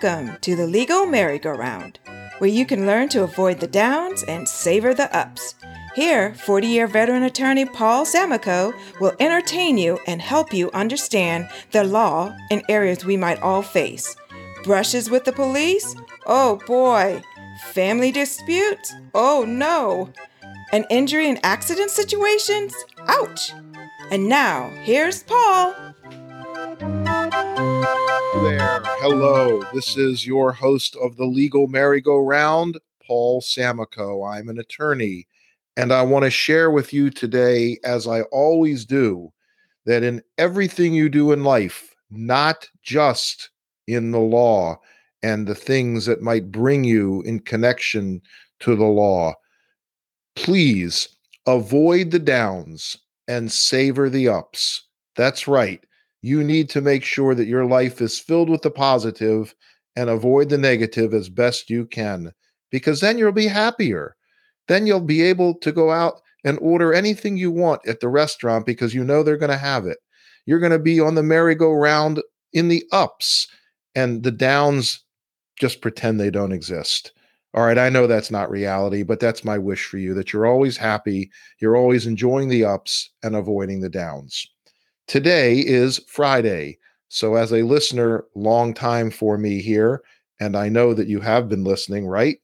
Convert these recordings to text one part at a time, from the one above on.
Welcome to the Legal Merry-Go-Round, where you can learn to avoid the downs and savor the ups. Here, 40 year veteran attorney Paul Samakow will entertain you and help you understand the law in areas we might all face. Brushes with the police? Oh boy. Family disputes? Oh no. An injury and accident situations? Ouch. And now, here's Paul. There. Hello. This is your host of the Legal Merry-Go-Round, Paul Samakow. I'm an attorney, and I want to share with you today, as I always do, that in everything you do in life, not just in the law and the things that might bring you in connection to the law, please avoid the downs and savor the ups. That's right you need to make sure that your life is filled with the positive and avoid the negative as best you can, because then you'll be happier. Then you'll be able to go out and order anything you want at the restaurant because you know they're going to have it. You're going to be on the merry-go-round in the ups, and the downs just pretend they don't exist. All right, I know that's not reality, but that's my wish for you that you're always happy, you're always enjoying the ups and avoiding the downs. Today is Friday. So, as a listener, long time for me here, and I know that you have been listening, right?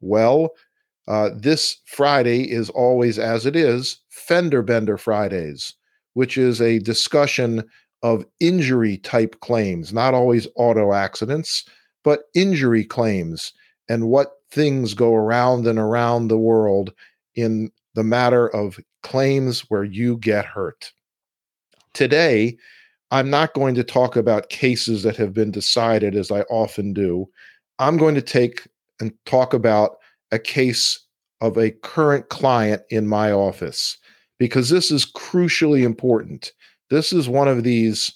Well, uh, this Friday is always as it is Fender Bender Fridays, which is a discussion of injury type claims, not always auto accidents, but injury claims and what things go around and around the world in the matter of claims where you get hurt. Today, I'm not going to talk about cases that have been decided as I often do. I'm going to take and talk about a case of a current client in my office because this is crucially important. This is one of these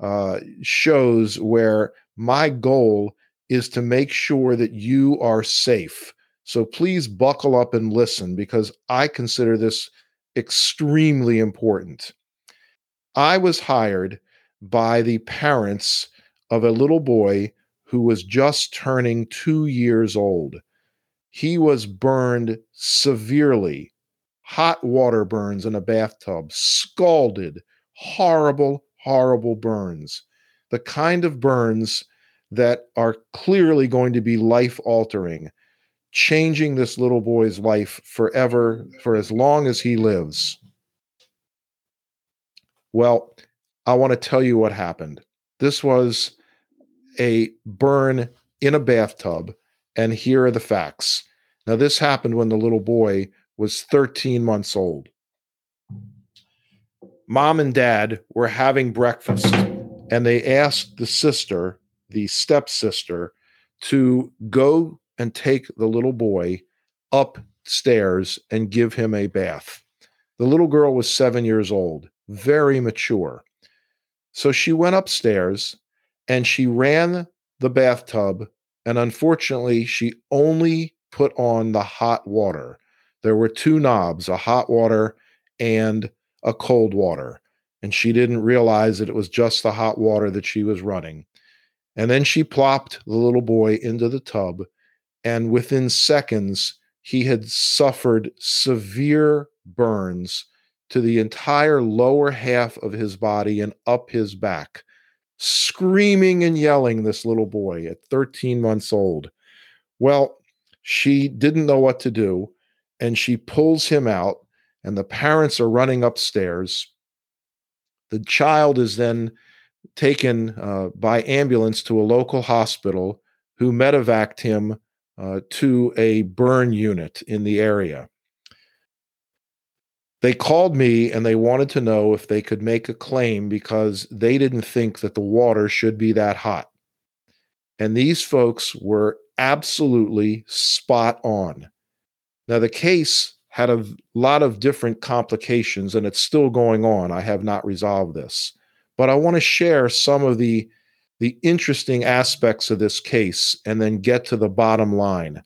uh, shows where my goal is to make sure that you are safe. So please buckle up and listen because I consider this extremely important. I was hired by the parents of a little boy who was just turning two years old. He was burned severely, hot water burns in a bathtub, scalded, horrible, horrible burns. The kind of burns that are clearly going to be life altering, changing this little boy's life forever for as long as he lives. Well, I want to tell you what happened. This was a burn in a bathtub, and here are the facts. Now, this happened when the little boy was 13 months old. Mom and dad were having breakfast, and they asked the sister, the stepsister, to go and take the little boy upstairs and give him a bath. The little girl was seven years old very mature. So she went upstairs and she ran the bathtub. And unfortunately, she only put on the hot water. There were two knobs, a hot water and a cold water. And she didn't realize that it was just the hot water that she was running. And then she plopped the little boy into the tub. And within seconds, he had suffered severe burns to the entire lower half of his body and up his back, screaming and yelling, this little boy at 13 months old. Well, she didn't know what to do, and she pulls him out, and the parents are running upstairs. The child is then taken uh, by ambulance to a local hospital who medevaced him uh, to a burn unit in the area. They called me and they wanted to know if they could make a claim because they didn't think that the water should be that hot. And these folks were absolutely spot on. Now, the case had a lot of different complications and it's still going on. I have not resolved this. But I want to share some of the, the interesting aspects of this case and then get to the bottom line.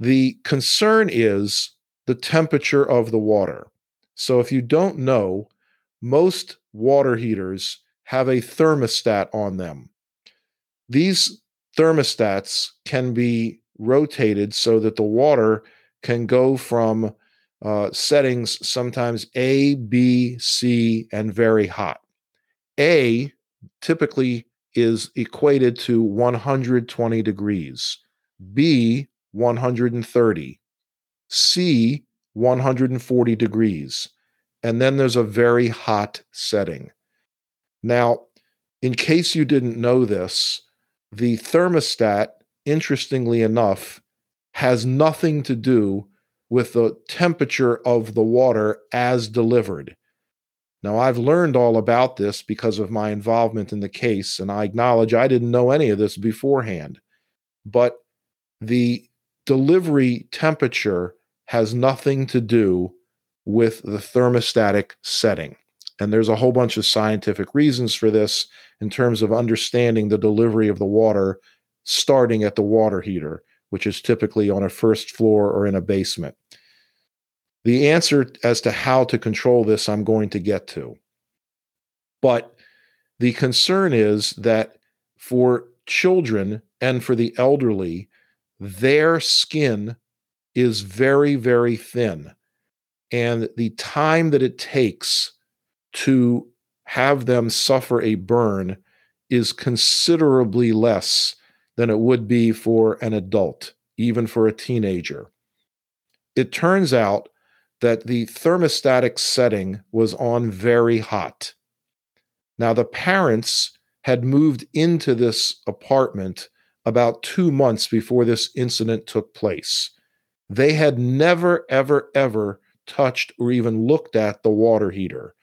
The concern is the temperature of the water. So if you don't know, most water heaters have a thermostat on them. These thermostats can be rotated so that the water can go from uh, settings sometimes A, B, C, and very hot. A typically is equated to 120 degrees, B, 130, C, 140 degrees. And then there's a very hot setting. Now, in case you didn't know this, the thermostat, interestingly enough, has nothing to do with the temperature of the water as delivered. Now, I've learned all about this because of my involvement in the case, and I acknowledge I didn't know any of this beforehand. But the delivery temperature has nothing to do with the thermostatic setting. And there's a whole bunch of scientific reasons for this in terms of understanding the delivery of the water starting at the water heater, which is typically on a first floor or in a basement. The answer as to how to control this, I'm going to get to. But the concern is that for children and for the elderly, their skin is very, very thin. And the time that it takes to have them suffer a burn is considerably less than it would be for an adult, even for a teenager. It turns out that the thermostatic setting was on very hot. Now, the parents had moved into this apartment about two months before this incident took place. They had never, ever, ever touched or even looked at the water heater.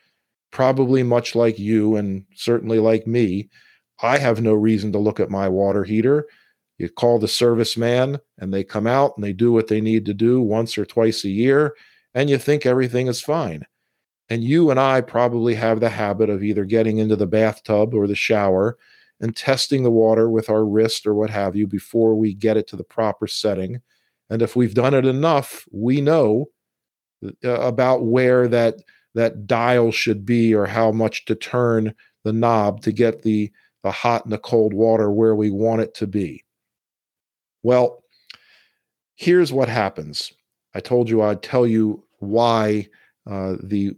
Probably much like you, and certainly like me, I have no reason to look at my water heater. You call the serviceman, and they come out and they do what they need to do once or twice a year and you think everything is fine. And you and I probably have the habit of either getting into the bathtub or the shower and testing the water with our wrist or what have you before we get it to the proper setting. And if we've done it enough, we know uh, about where that that dial should be or how much to turn the knob to get the the hot and the cold water where we want it to be. Well, here's what happens. I told you I'd tell you why uh, the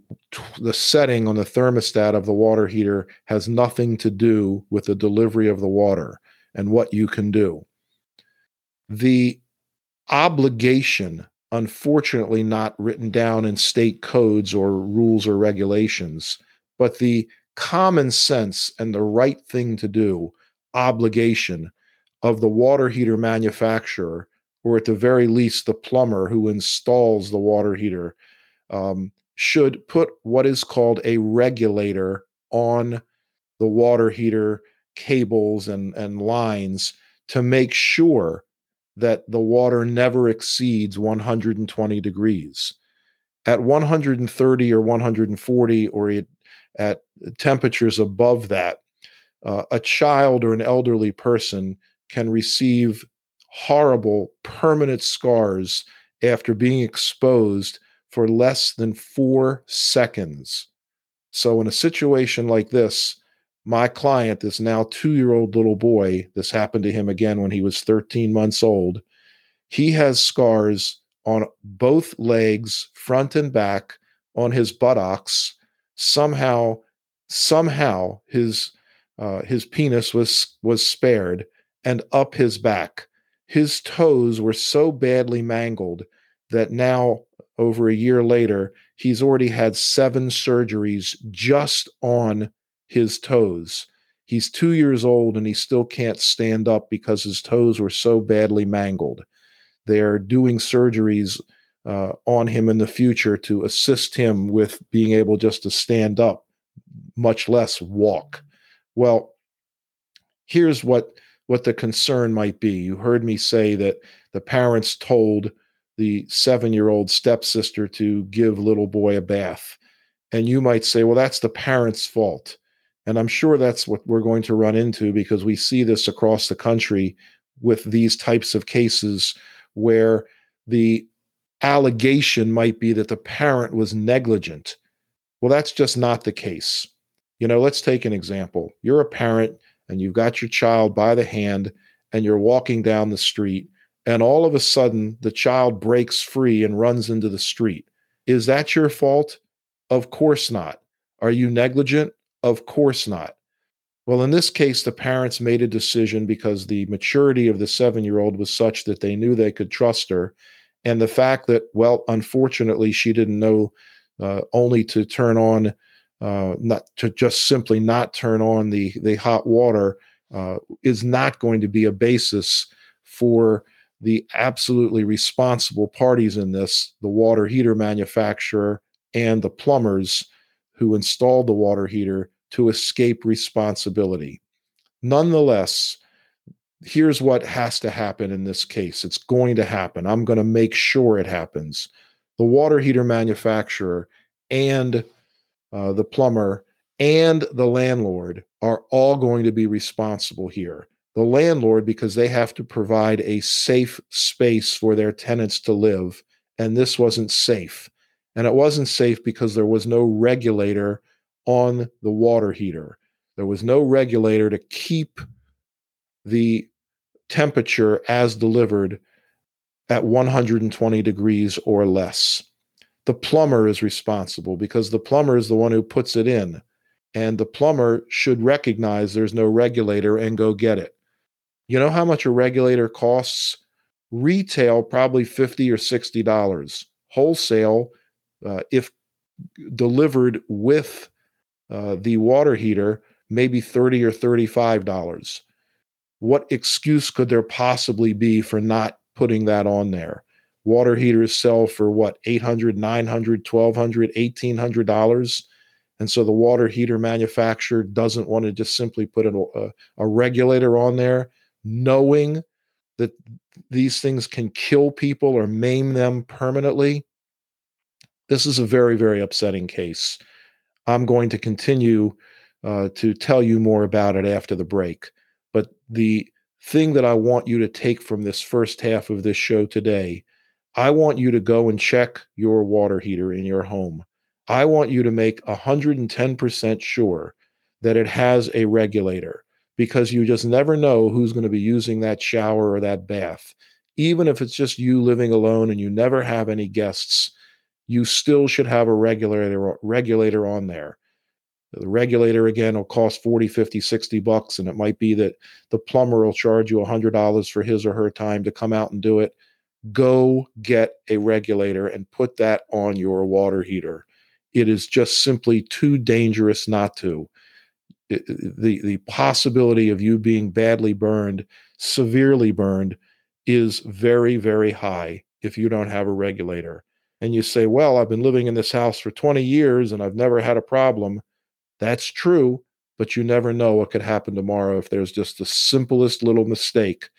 the setting on the thermostat of the water heater has nothing to do with the delivery of the water and what you can do. The obligation, unfortunately, not written down in state codes or rules or regulations, but the common sense and the right thing to do obligation of the water heater manufacturer or at the very least, the plumber who installs the water heater um, should put what is called a regulator on the water heater cables and, and lines to make sure that the water never exceeds 120 degrees. At 130 or 140 or at, at temperatures above that, uh, a child or an elderly person can receive horrible permanent scars after being exposed for less than four seconds. So, in a situation like this, my client, this now two year old little boy, this happened to him again when he was 13 months old. He has scars on both legs, front and back, on his buttocks. Somehow, somehow his uh, his penis was was spared, and up his back his toes were so badly mangled that now, over a year later, he's already had seven surgeries just on his toes. He's two years old and he still can't stand up because his toes were so badly mangled. They're doing surgeries uh, on him in the future to assist him with being able just to stand up, much less walk. Well, here's what what the concern might be. You heard me say that the parents told the seven year old stepsister to give little boy a bath. And you might say, well, that's the parents' fault. And I'm sure that's what we're going to run into because we see this across the country with these types of cases where the allegation might be that the parent was negligent. Well, that's just not the case. You know, let's take an example. You're a parent and you've got your child by the hand and you're walking down the street, and all of a sudden the child breaks free and runs into the street. Is that your fault? Of course not. Are you negligent? Of course not. Well, in this case, the parents made a decision because the maturity of the seven year old was such that they knew they could trust her. And the fact that, well, unfortunately, she didn't know uh, only to turn on, uh, not to just simply not turn on the, the hot water uh, is not going to be a basis for the absolutely responsible parties in this the water heater manufacturer and the plumbers who installed the water heater to escape responsibility. Nonetheless, here's what has to happen in this case it's going to happen. I'm going to make sure it happens. The water heater manufacturer and uh, the plumber and the landlord are all going to be responsible here. The landlord, because they have to provide a safe space for their tenants to live, and this wasn't safe. And it wasn't safe because there was no regulator on the water heater. There was no regulator to keep the temperature as delivered at 120 degrees or less. The plumber is responsible because the plumber is the one who puts it in and the plumber should recognize there's no regulator and go get it. You know how much a regulator costs? Retail, probably 50 or $60. Wholesale, uh, if delivered with uh, the water heater, maybe 30 or $35. What excuse could there possibly be for not putting that on there? Water heaters sell for what, 800, 900, 1200, 1800 dollars and so the water heater manufacturer doesn't want to just simply put a, a regulator on there, knowing that these things can kill people or maim them permanently. This is a very, very upsetting case. I'm going to continue uh, to tell you more about it after the break. But the thing that I want you to take from this first half of this show today, I want you to go and check your water heater in your home. I want you to make 110% sure that it has a regulator because you just never know who's going to be using that shower or that bath. Even if it's just you living alone and you never have any guests, you still should have a regulator regulator on there. The regulator again will cost 40, 50, 60 bucks and it might be that the plumber will charge you $100 for his or her time to come out and do it. Go get a regulator and put that on your water heater it is just simply too dangerous not to. The the possibility of you being badly burned, severely burned, is very very high if you don't have a regulator. And you say, "Well, I've been living in this house for 20 years and I've never had a problem." That's true, but you never know what could happen tomorrow if there's just the simplest little mistake.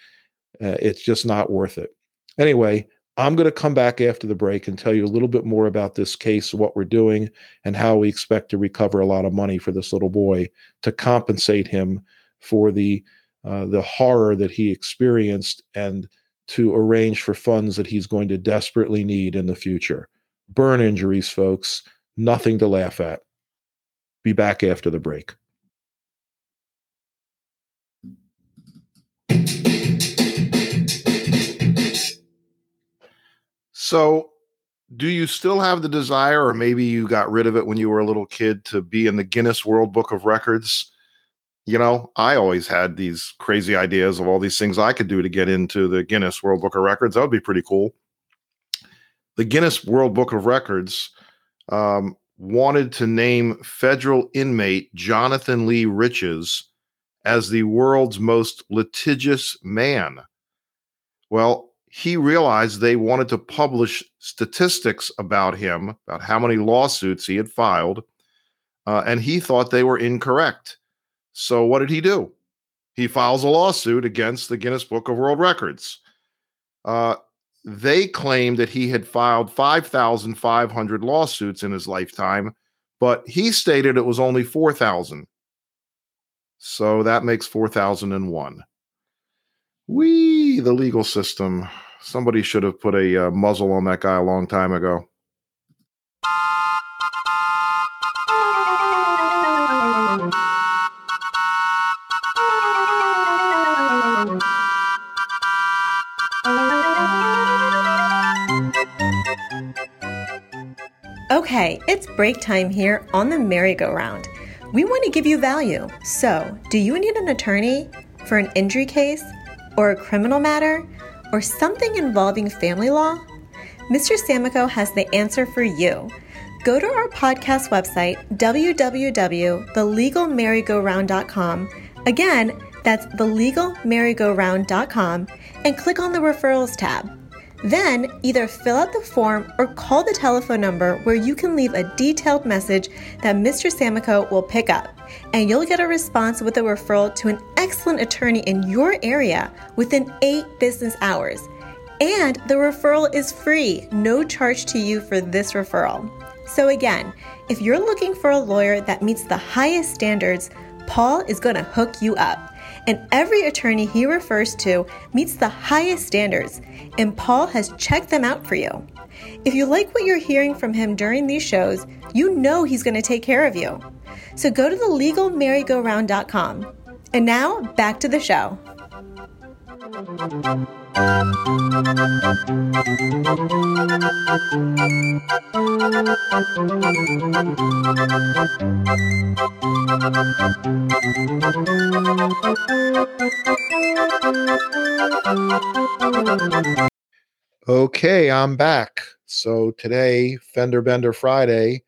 Uh, it's just not worth it. Anyway, I'm going to come back after the break and tell you a little bit more about this case, what we're doing, and how we expect to recover a lot of money for this little boy to compensate him for the uh, the horror that he experienced and to arrange for funds that he's going to desperately need in the future. Burn injuries, folks, nothing to laugh at. Be back after the break. So, do you still have the desire, or maybe you got rid of it when you were a little kid, to be in the Guinness World Book of Records? You know, I always had these crazy ideas of all these things I could do to get into the Guinness World Book of Records. That would be pretty cool. The Guinness World Book of Records um, wanted to name federal inmate Jonathan Lee Riches as the world's most litigious man. Well, he realized they wanted to publish statistics about him, about how many lawsuits he had filed, uh, and he thought they were incorrect. So, what did he do? He files a lawsuit against the Guinness Book of World Records. Uh, they claim that he had filed 5,500 lawsuits in his lifetime, but he stated it was only 4,000. So that makes 4,001. We, the legal system. Somebody should have put a uh, muzzle on that guy a long time ago. Okay, it's break time here on the merry-go-round. We want to give you value. So, do you need an attorney for an injury case, or a criminal matter, or something involving family law? Mr. Samakow has the answer for you. Go to our podcast website, www.thelegalmerrygoround.com. Again, that's thelegalmerrygoround.com, and click on the referrals tab. Then either fill out the form or call the telephone number where you can leave a detailed message that Mr. Samakow will pick up, and you'll get a response with a referral to an excellent attorney in your area within eight business hours. And the referral is free, no charge to you for this referral. So, again, if you're looking for a lawyer that meets the highest standards, Paul is going to hook you up and every attorney he refers to meets the highest standards, and Paul has checked them out for you. If you like what you're hearing from him during these shows, you know he's going to take care of you. So go to thelegalmerrygoround.com. And now, back to the show. Okay, I'm back. So today, Fender Bender Friday,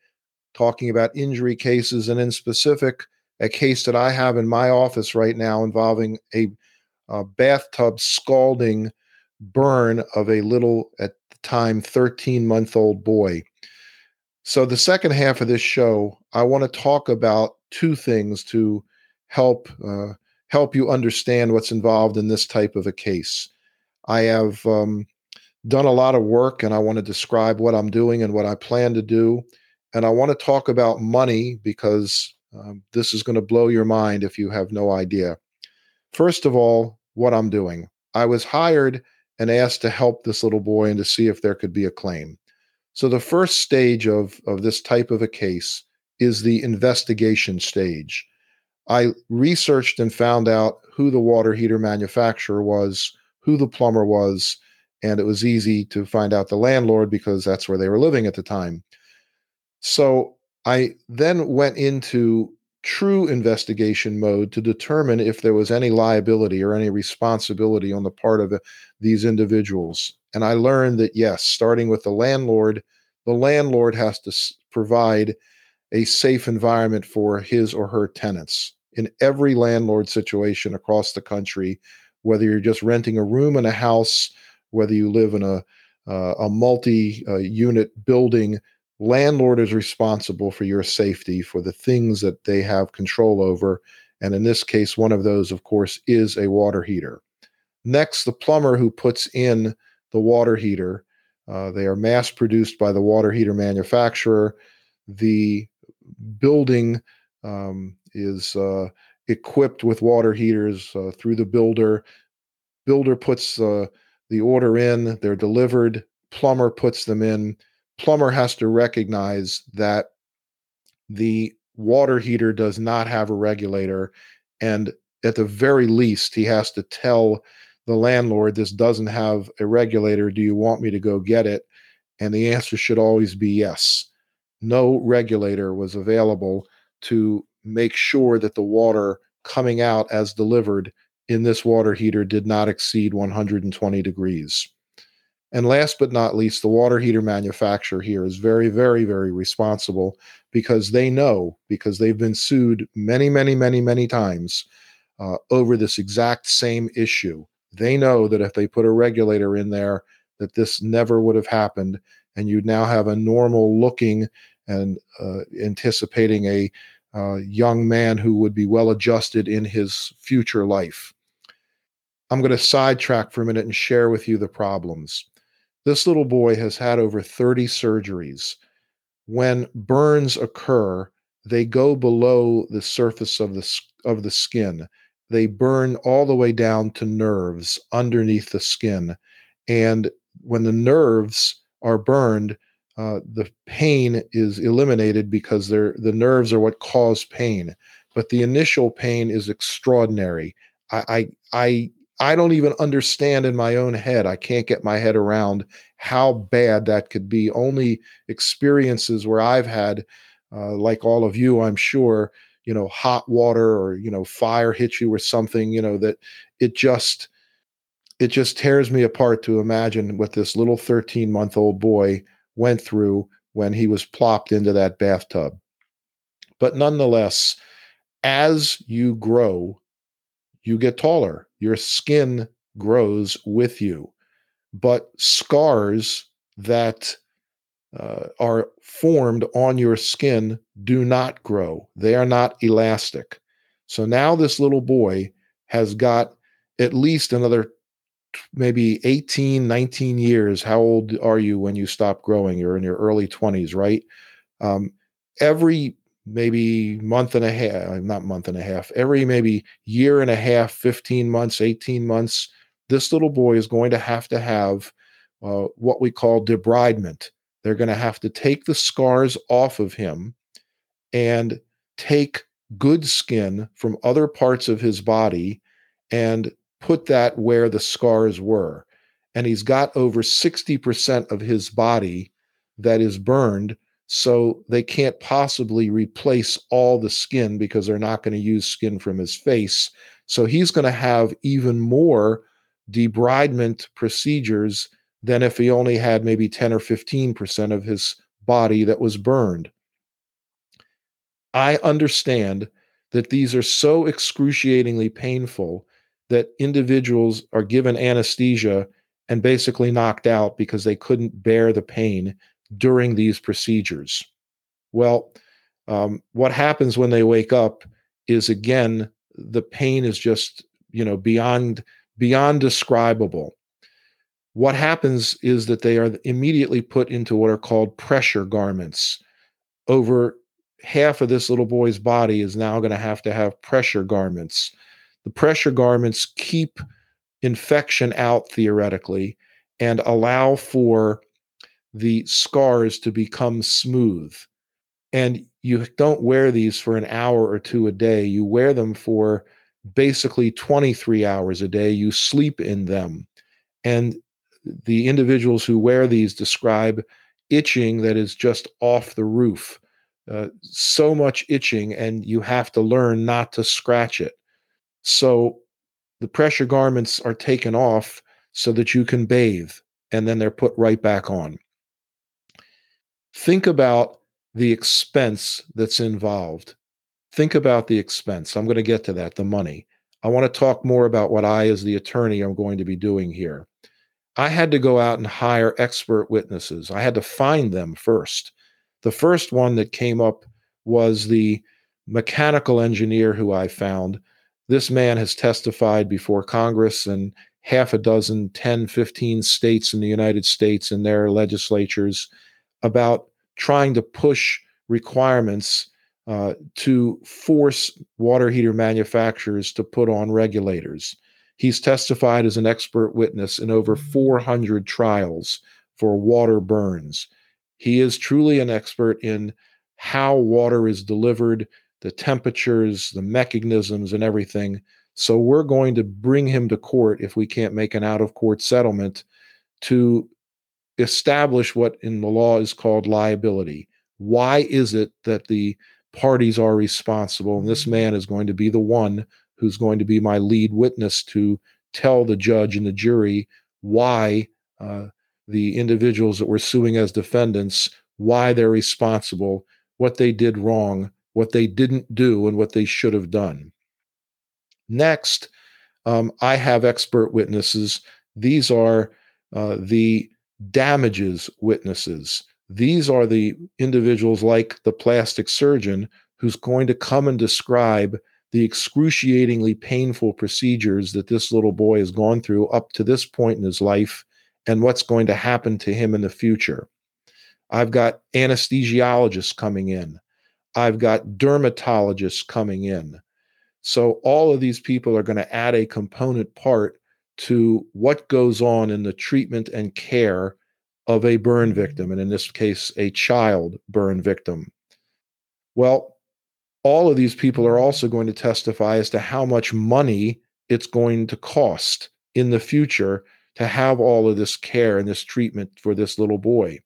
talking about injury cases and in specific, a case that I have in my office right now involving a, a bathtub scalding burn of a little, at the time, 13 month old boy. So, the second half of this show, I want to talk about two things to help uh, help you understand what's involved in this type of a case. I have um, done a lot of work, and I want to describe what I'm doing and what I plan to do, and I want to talk about money because um, this is going to blow your mind if you have no idea. First of all, what I'm doing. I was hired and asked to help this little boy and to see if there could be a claim. So the first stage of, of this type of a case is the investigation stage. I researched and found out who the water heater manufacturer was, who the plumber was, and it was easy to find out the landlord because that's where they were living at the time. So I then went into true investigation mode to determine if there was any liability or any responsibility on the part of these individuals. And I learned that yes, starting with the landlord, the landlord has to provide a safe environment for his or her tenants. In every landlord situation across the country, whether you're just renting a room in a house, whether you live in a uh, a multi-unit uh, building, landlord is responsible for your safety for the things that they have control over and in this case one of those of course is a water heater. Next the plumber who puts in the water heater uh, they are mass produced by the water heater manufacturer. The building um, is uh, equipped with water heaters uh, through the builder. Builder puts uh, the order in they're delivered. Plumber puts them in plumber has to recognize that the water heater does not have a regulator and at the very least he has to tell the landlord this doesn't have a regulator. Do you want me to go get it? And the answer should always be yes. No regulator was available to make sure that the water coming out as delivered in this water heater did not exceed 120 degrees and last but not least, the water heater manufacturer here is very, very, very responsible because they know, because they've been sued many, many, many, many times uh, over this exact same issue. They know that if they put a regulator in there, that this never would have happened. And you'd now have a normal looking and uh, anticipating a uh, young man who would be well adjusted in his future life. I'm going to sidetrack for a minute and share with you the problems. This little boy has had over 30 surgeries. When burns occur, they go below the surface of the, of the skin. They burn all the way down to nerves underneath the skin. And when the nerves are burned, uh, the pain is eliminated because they're, the nerves are what cause pain. But the initial pain is extraordinary. I, I, I I don't even understand in my own head. I can't get my head around how bad that could be. Only experiences where I've had, uh, like all of you, I'm sure, you know, hot water or, you know, fire hit you or something, you know, that it just, it just tears me apart to imagine what this little 13 month old boy went through when he was plopped into that bathtub. But nonetheless, as you grow, you get taller. Your skin grows with you. But scars that uh, are formed on your skin do not grow, they are not elastic. So now this little boy has got at least another maybe 18, 19 years. How old are you when you stop growing? You're in your early 20s, right? Um, every maybe month and a half, uh, not month and a half, every maybe year and a half, 15 months, 18 months, this little boy is going to have to have uh, what we call debridement. They're going to have to take the scars off of him and take good skin from other parts of his body and put that where the scars were. And he's got over 60% of his body that is burned so they can't possibly replace all the skin because they're not going to use skin from his face. So he's going to have even more debridement procedures than if he only had maybe 10 or 15% of his body that was burned. I understand that these are so excruciatingly painful that individuals are given anesthesia and basically knocked out because they couldn't bear the pain during these procedures. Well, um, what happens when they wake up is again the pain is just you know beyond beyond describable. What happens is that they are immediately put into what are called pressure garments. Over half of this little boy's body is now going to have to have pressure garments. The pressure garments keep infection out theoretically and allow for the scars to become smooth. And you don't wear these for an hour or two a day. You wear them for basically 23 hours a day. You sleep in them. And the individuals who wear these describe itching that is just off the roof. Uh, so much itching, and you have to learn not to scratch it. So the pressure garments are taken off so that you can bathe, and then they're put right back on think about the expense that's involved. Think about the expense. I'm going to get to that, the money. I want to talk more about what I, as the attorney, am going to be doing here. I had to go out and hire expert witnesses. I had to find them first. The first one that came up was the mechanical engineer who I found. This man has testified before Congress and half a dozen, 10, 15 states in the United States and their legislatures about trying to push requirements uh, to force water heater manufacturers to put on regulators. He's testified as an expert witness in over 400 trials for water burns. He is truly an expert in how water is delivered, the temperatures, the mechanisms, and everything. So we're going to bring him to court if we can't make an out of court settlement to establish what in the law is called liability. Why is it that the parties are responsible? And this mm-hmm. man is going to be the one who's going to be my lead witness to tell the judge and the jury why uh, the individuals that we're suing as defendants, why they're responsible, what they did wrong, what they didn't do, and what they should have done. Next, um, I have expert witnesses. These are uh, the damages witnesses. These are the individuals like the plastic surgeon who's going to come and describe the excruciatingly painful procedures that this little boy has gone through up to this point in his life and what's going to happen to him in the future. I've got anesthesiologists coming in. I've got dermatologists coming in. So all of these people are going to add a component part to what goes on in the treatment and care of a burn victim, and in this case, a child burn victim. Well, all of these people are also going to testify as to how much money it's going to cost in the future to have all of this care and this treatment for this little boy.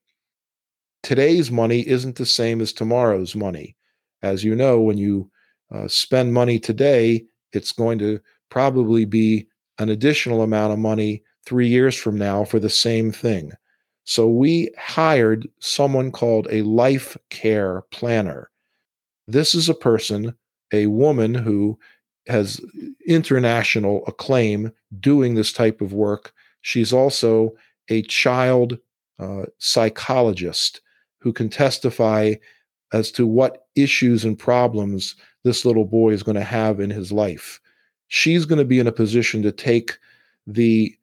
Today's money isn't the same as tomorrow's money. As you know, when you uh, spend money today, it's going to probably be an additional amount of money three years from now for the same thing. So we hired someone called a life care planner. This is a person, a woman who has international acclaim doing this type of work. She's also a child uh, psychologist who can testify as to what issues and problems this little boy is going to have in his life. She's going to be in a position to take the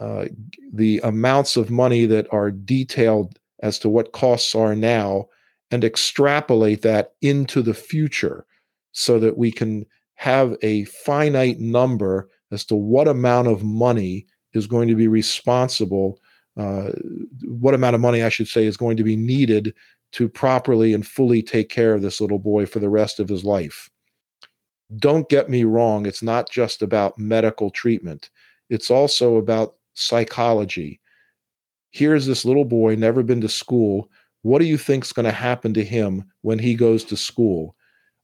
uh, the amounts of money that are detailed as to what costs are now and extrapolate that into the future so that we can have a finite number as to what amount of money is going to be responsible, uh, what amount of money I should say is going to be needed to properly and fully take care of this little boy for the rest of his life. Don't get me wrong, it's not just about medical treatment, it's also about psychology. Here's this little boy, never been to school. What do you think's going to happen to him when he goes to school?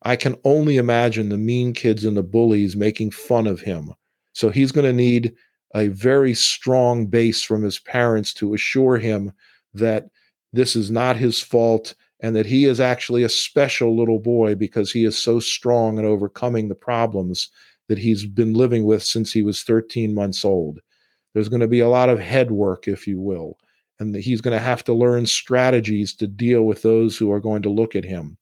I can only imagine the mean kids and the bullies making fun of him. So he's going to need a very strong base from his parents to assure him that this is not his fault and that he is actually a special little boy because he is so strong in overcoming the problems that he's been living with since he was 13 months old. There's going to be a lot of head work, if you will, and he's going to have to learn strategies to deal with those who are going to look at him.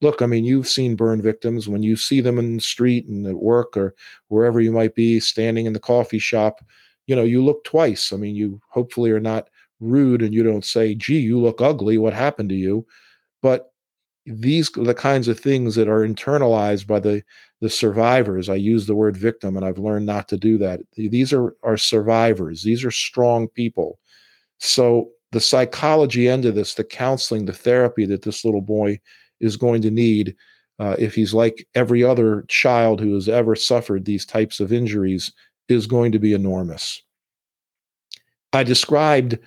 Look, I mean, you've seen burn victims when you see them in the street and at work or wherever you might be standing in the coffee shop. You know, you look twice. I mean, you hopefully are not rude and you don't say, gee, you look ugly. What happened to you? But these are the kinds of things that are internalized by the the survivors i use the word victim and i've learned not to do that. These are are survivors. These are strong people. So the psychology end of this the counseling the therapy that this little boy is going to need uh, if he's like every other child who has ever suffered these types of injuries is going to be enormous. I described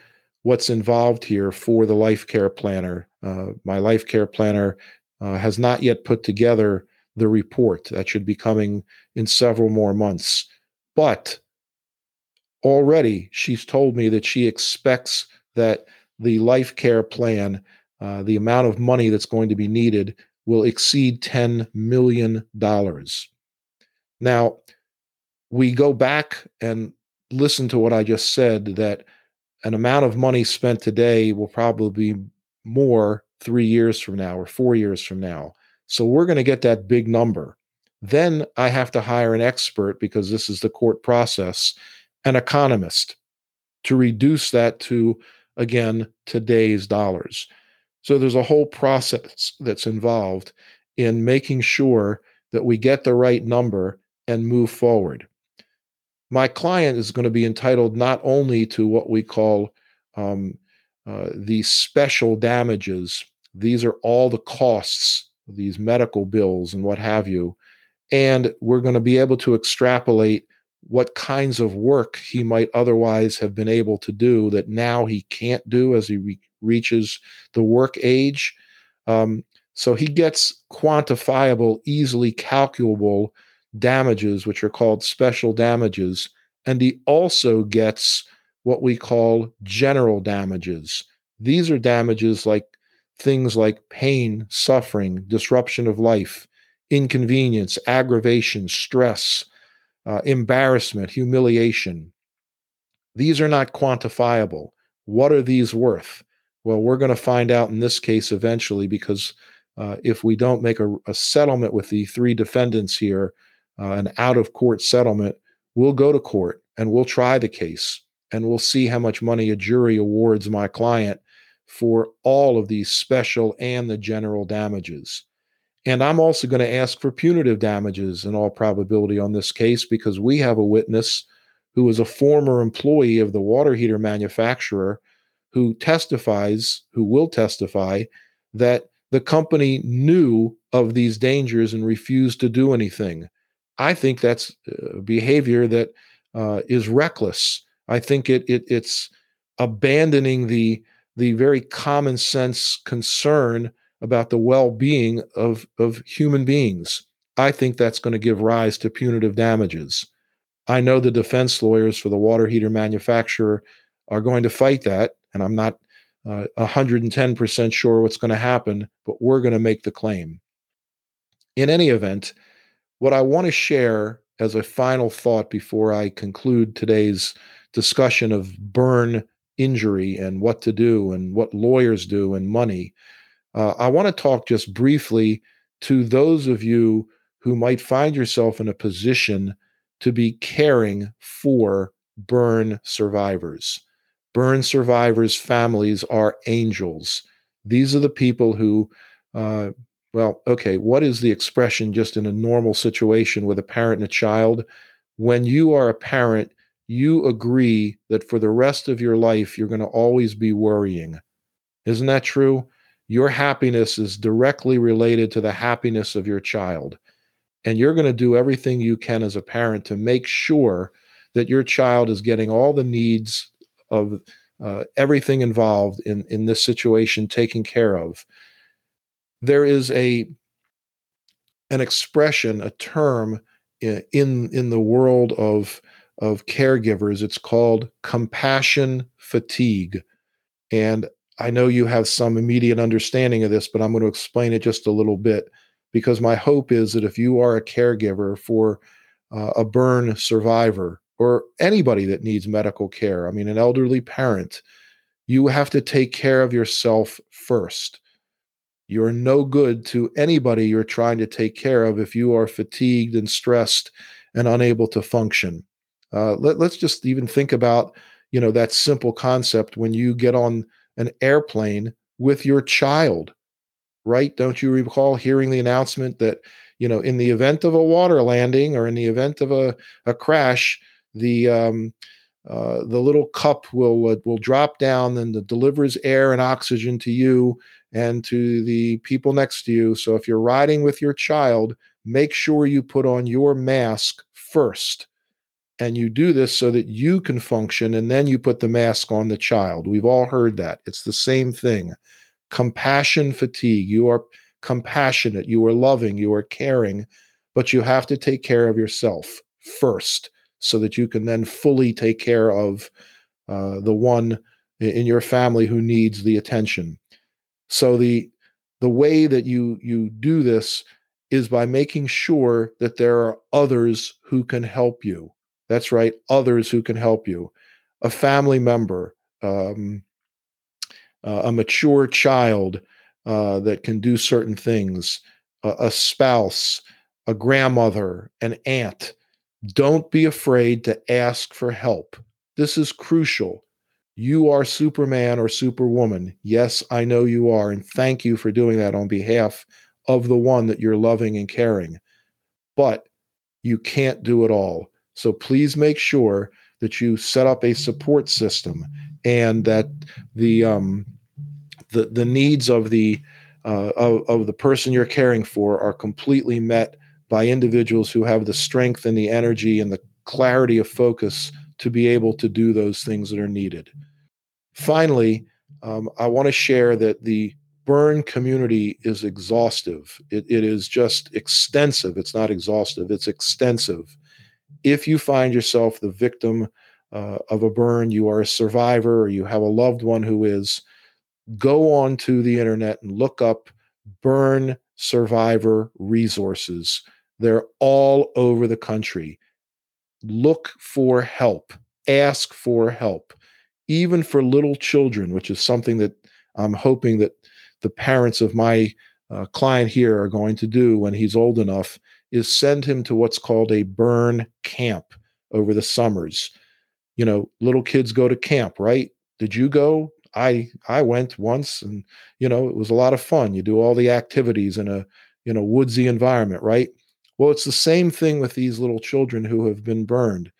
what's involved here for the life care planner. Uh, my life care planner uh, has not yet put together the report that should be coming in several more months. But already she's told me that she expects that the life care plan, uh, the amount of money that's going to be needed, will exceed $10 million. Now, we go back and listen to what I just said that an amount of money spent today will probably be more three years from now or four years from now. So we're going to get that big number. Then I have to hire an expert because this is the court process, an economist to reduce that to, again, today's dollars. So there's a whole process that's involved in making sure that we get the right number and move forward my client is going to be entitled not only to what we call um, uh, the special damages, these are all the costs, these medical bills and what have you. And we're going to be able to extrapolate what kinds of work he might otherwise have been able to do that now he can't do as he re- reaches the work age. Um, so he gets quantifiable, easily calculable damages, which are called special damages. And he also gets what we call general damages. These are damages like things like pain, suffering, disruption of life, inconvenience, aggravation, stress, uh, embarrassment, humiliation. These are not quantifiable. What are these worth? Well, we're going to find out in this case eventually because uh, if we don't make a, a, settlement with the three defendants here, uh, an out of court settlement, we'll go to court and we'll try the case and we'll see how much money a jury awards my client for all of these special and the general damages. And I'm also going to ask for punitive damages in all probability on this case because we have a witness who is a former employee of the water heater manufacturer who testifies, who will testify, that the company knew of these dangers and refused to do anything I think that's behavior that uh, is reckless. I think it, it it's abandoning the the very common sense concern about the well-being of of human beings. I think that's going to give rise to punitive damages. I know the defense lawyers for the water heater manufacturer are going to fight that, and I'm not uh, 110% sure what's going to happen, but we're going to make the claim. In any event, what I want to share as a final thought before I conclude today's discussion of burn injury and what to do and what lawyers do and money, uh, I want to talk just briefly to those of you who might find yourself in a position to be caring for burn survivors. Burn survivors' families are angels. These are the people who, uh, well, okay, what is the expression just in a normal situation with a parent and a child? When you are a parent, you agree that for the rest of your life, you're going to always be worrying. Isn't that true? Your happiness is directly related to the happiness of your child. And you're going to do everything you can as a parent to make sure that your child is getting all the needs of uh, everything involved in, in this situation taken care of. There is a an expression, a term in in the world of of caregivers. It's called compassion fatigue, and I know you have some immediate understanding of this, but I'm going to explain it just a little bit because my hope is that if you are a caregiver for uh, a burn survivor or anybody that needs medical care, I mean, an elderly parent, you have to take care of yourself first. You're no good to anybody you're trying to take care of if you are fatigued and stressed and unable to function. Uh, let, let's just even think about, you know, that simple concept when you get on an airplane with your child, right? Don't you recall hearing the announcement that, you know, in the event of a water landing or in the event of a, a crash, the um, uh, the little cup will uh, will drop down and delivers air and oxygen to you and to the people next to you. So if you're riding with your child, make sure you put on your mask first. And you do this so that you can function and then you put the mask on the child. We've all heard that. It's the same thing. Compassion fatigue. You are compassionate, you are loving, you are caring, but you have to take care of yourself first so that you can then fully take care of uh, the one in your family who needs the attention. So the the way that you you do this is by making sure that there are others who can help you. That's right, others who can help you. A family member, um, uh, a mature child uh, that can do certain things, a, a spouse, a grandmother, an aunt, don't be afraid to ask for help. This is crucial. You are Superman or Superwoman. Yes, I know you are. And thank you for doing that on behalf of the one that you're loving and caring. But you can't do it all. So please make sure that you set up a support system and that the um, the the needs of the uh, of, of the person you're caring for are completely met by individuals who have the strength and the energy and the clarity of focus to be able to do those things that are needed. Finally, um, I want to share that the burn community is exhaustive. It, it is just extensive. It's not exhaustive, it's extensive. If you find yourself the victim uh, of a burn, you are a survivor, or you have a loved one who is, go on to the internet and look up burn survivor resources. They're all over the country. Look for help, ask for help, even for little children, which is something that I'm hoping that the parents of my uh, client here are going to do when he's old enough is send him to what's called a burn camp over the summers. You know, little kids go to camp, right? Did you go? I I went once and you know, it was a lot of fun. You do all the activities in a in a woodsy environment, right? Well, it's the same thing with these little children who have been burned.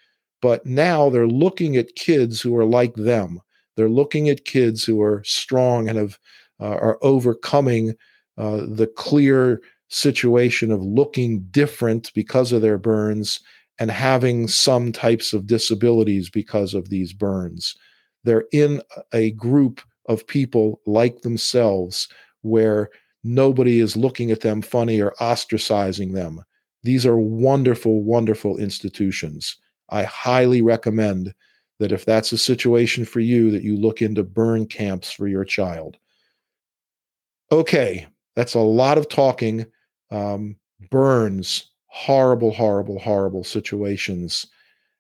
But now they're looking at kids who are like them. They're looking at kids who are strong and have uh, are overcoming uh, the clear situation of looking different because of their burns and having some types of disabilities because of these burns. They're in a group of people like themselves where nobody is looking at them funny or ostracizing them. These are wonderful, wonderful institutions. I highly recommend that if that's a situation for you, that you look into burn camps for your child. Okay, that's a lot of talking. Um, burns, horrible, horrible, horrible situations.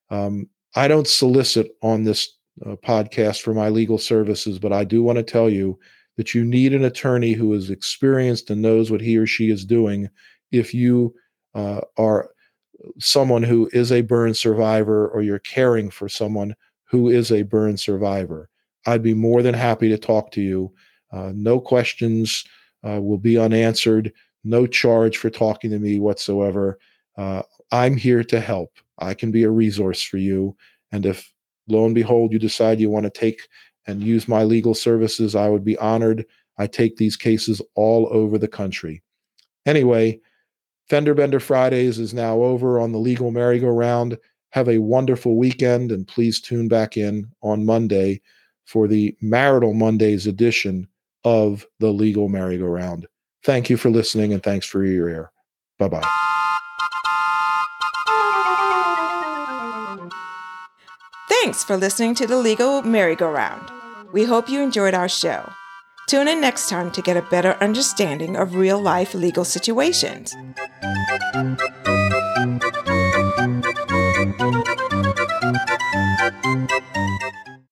Um, I don't solicit on this uh, podcast for my legal services, but I do want to tell you that you need an attorney who is experienced and knows what he or she is doing if you uh, are someone who is a burn survivor or you're caring for someone who is a burn survivor. I'd be more than happy to talk to you. Uh, no questions uh, will be unanswered, no charge for talking to me whatsoever. Uh, I'm here to help. I can be a resource for you. And if lo and behold, you decide you want to take and use my legal services, I would be honored. I take these cases all over the country. Anyway, Fender Bender Fridays is now over on the legal merry-go-round. Have a wonderful weekend and please tune back in on Monday for the Marital Mondays edition of the legal merry-go-round. Thank you for listening and thanks for your ear. Bye bye. Thanks for listening to the Legal Merry-Go-Round. We hope you enjoyed our show. Tune in next time to get a better understanding of real life legal situations.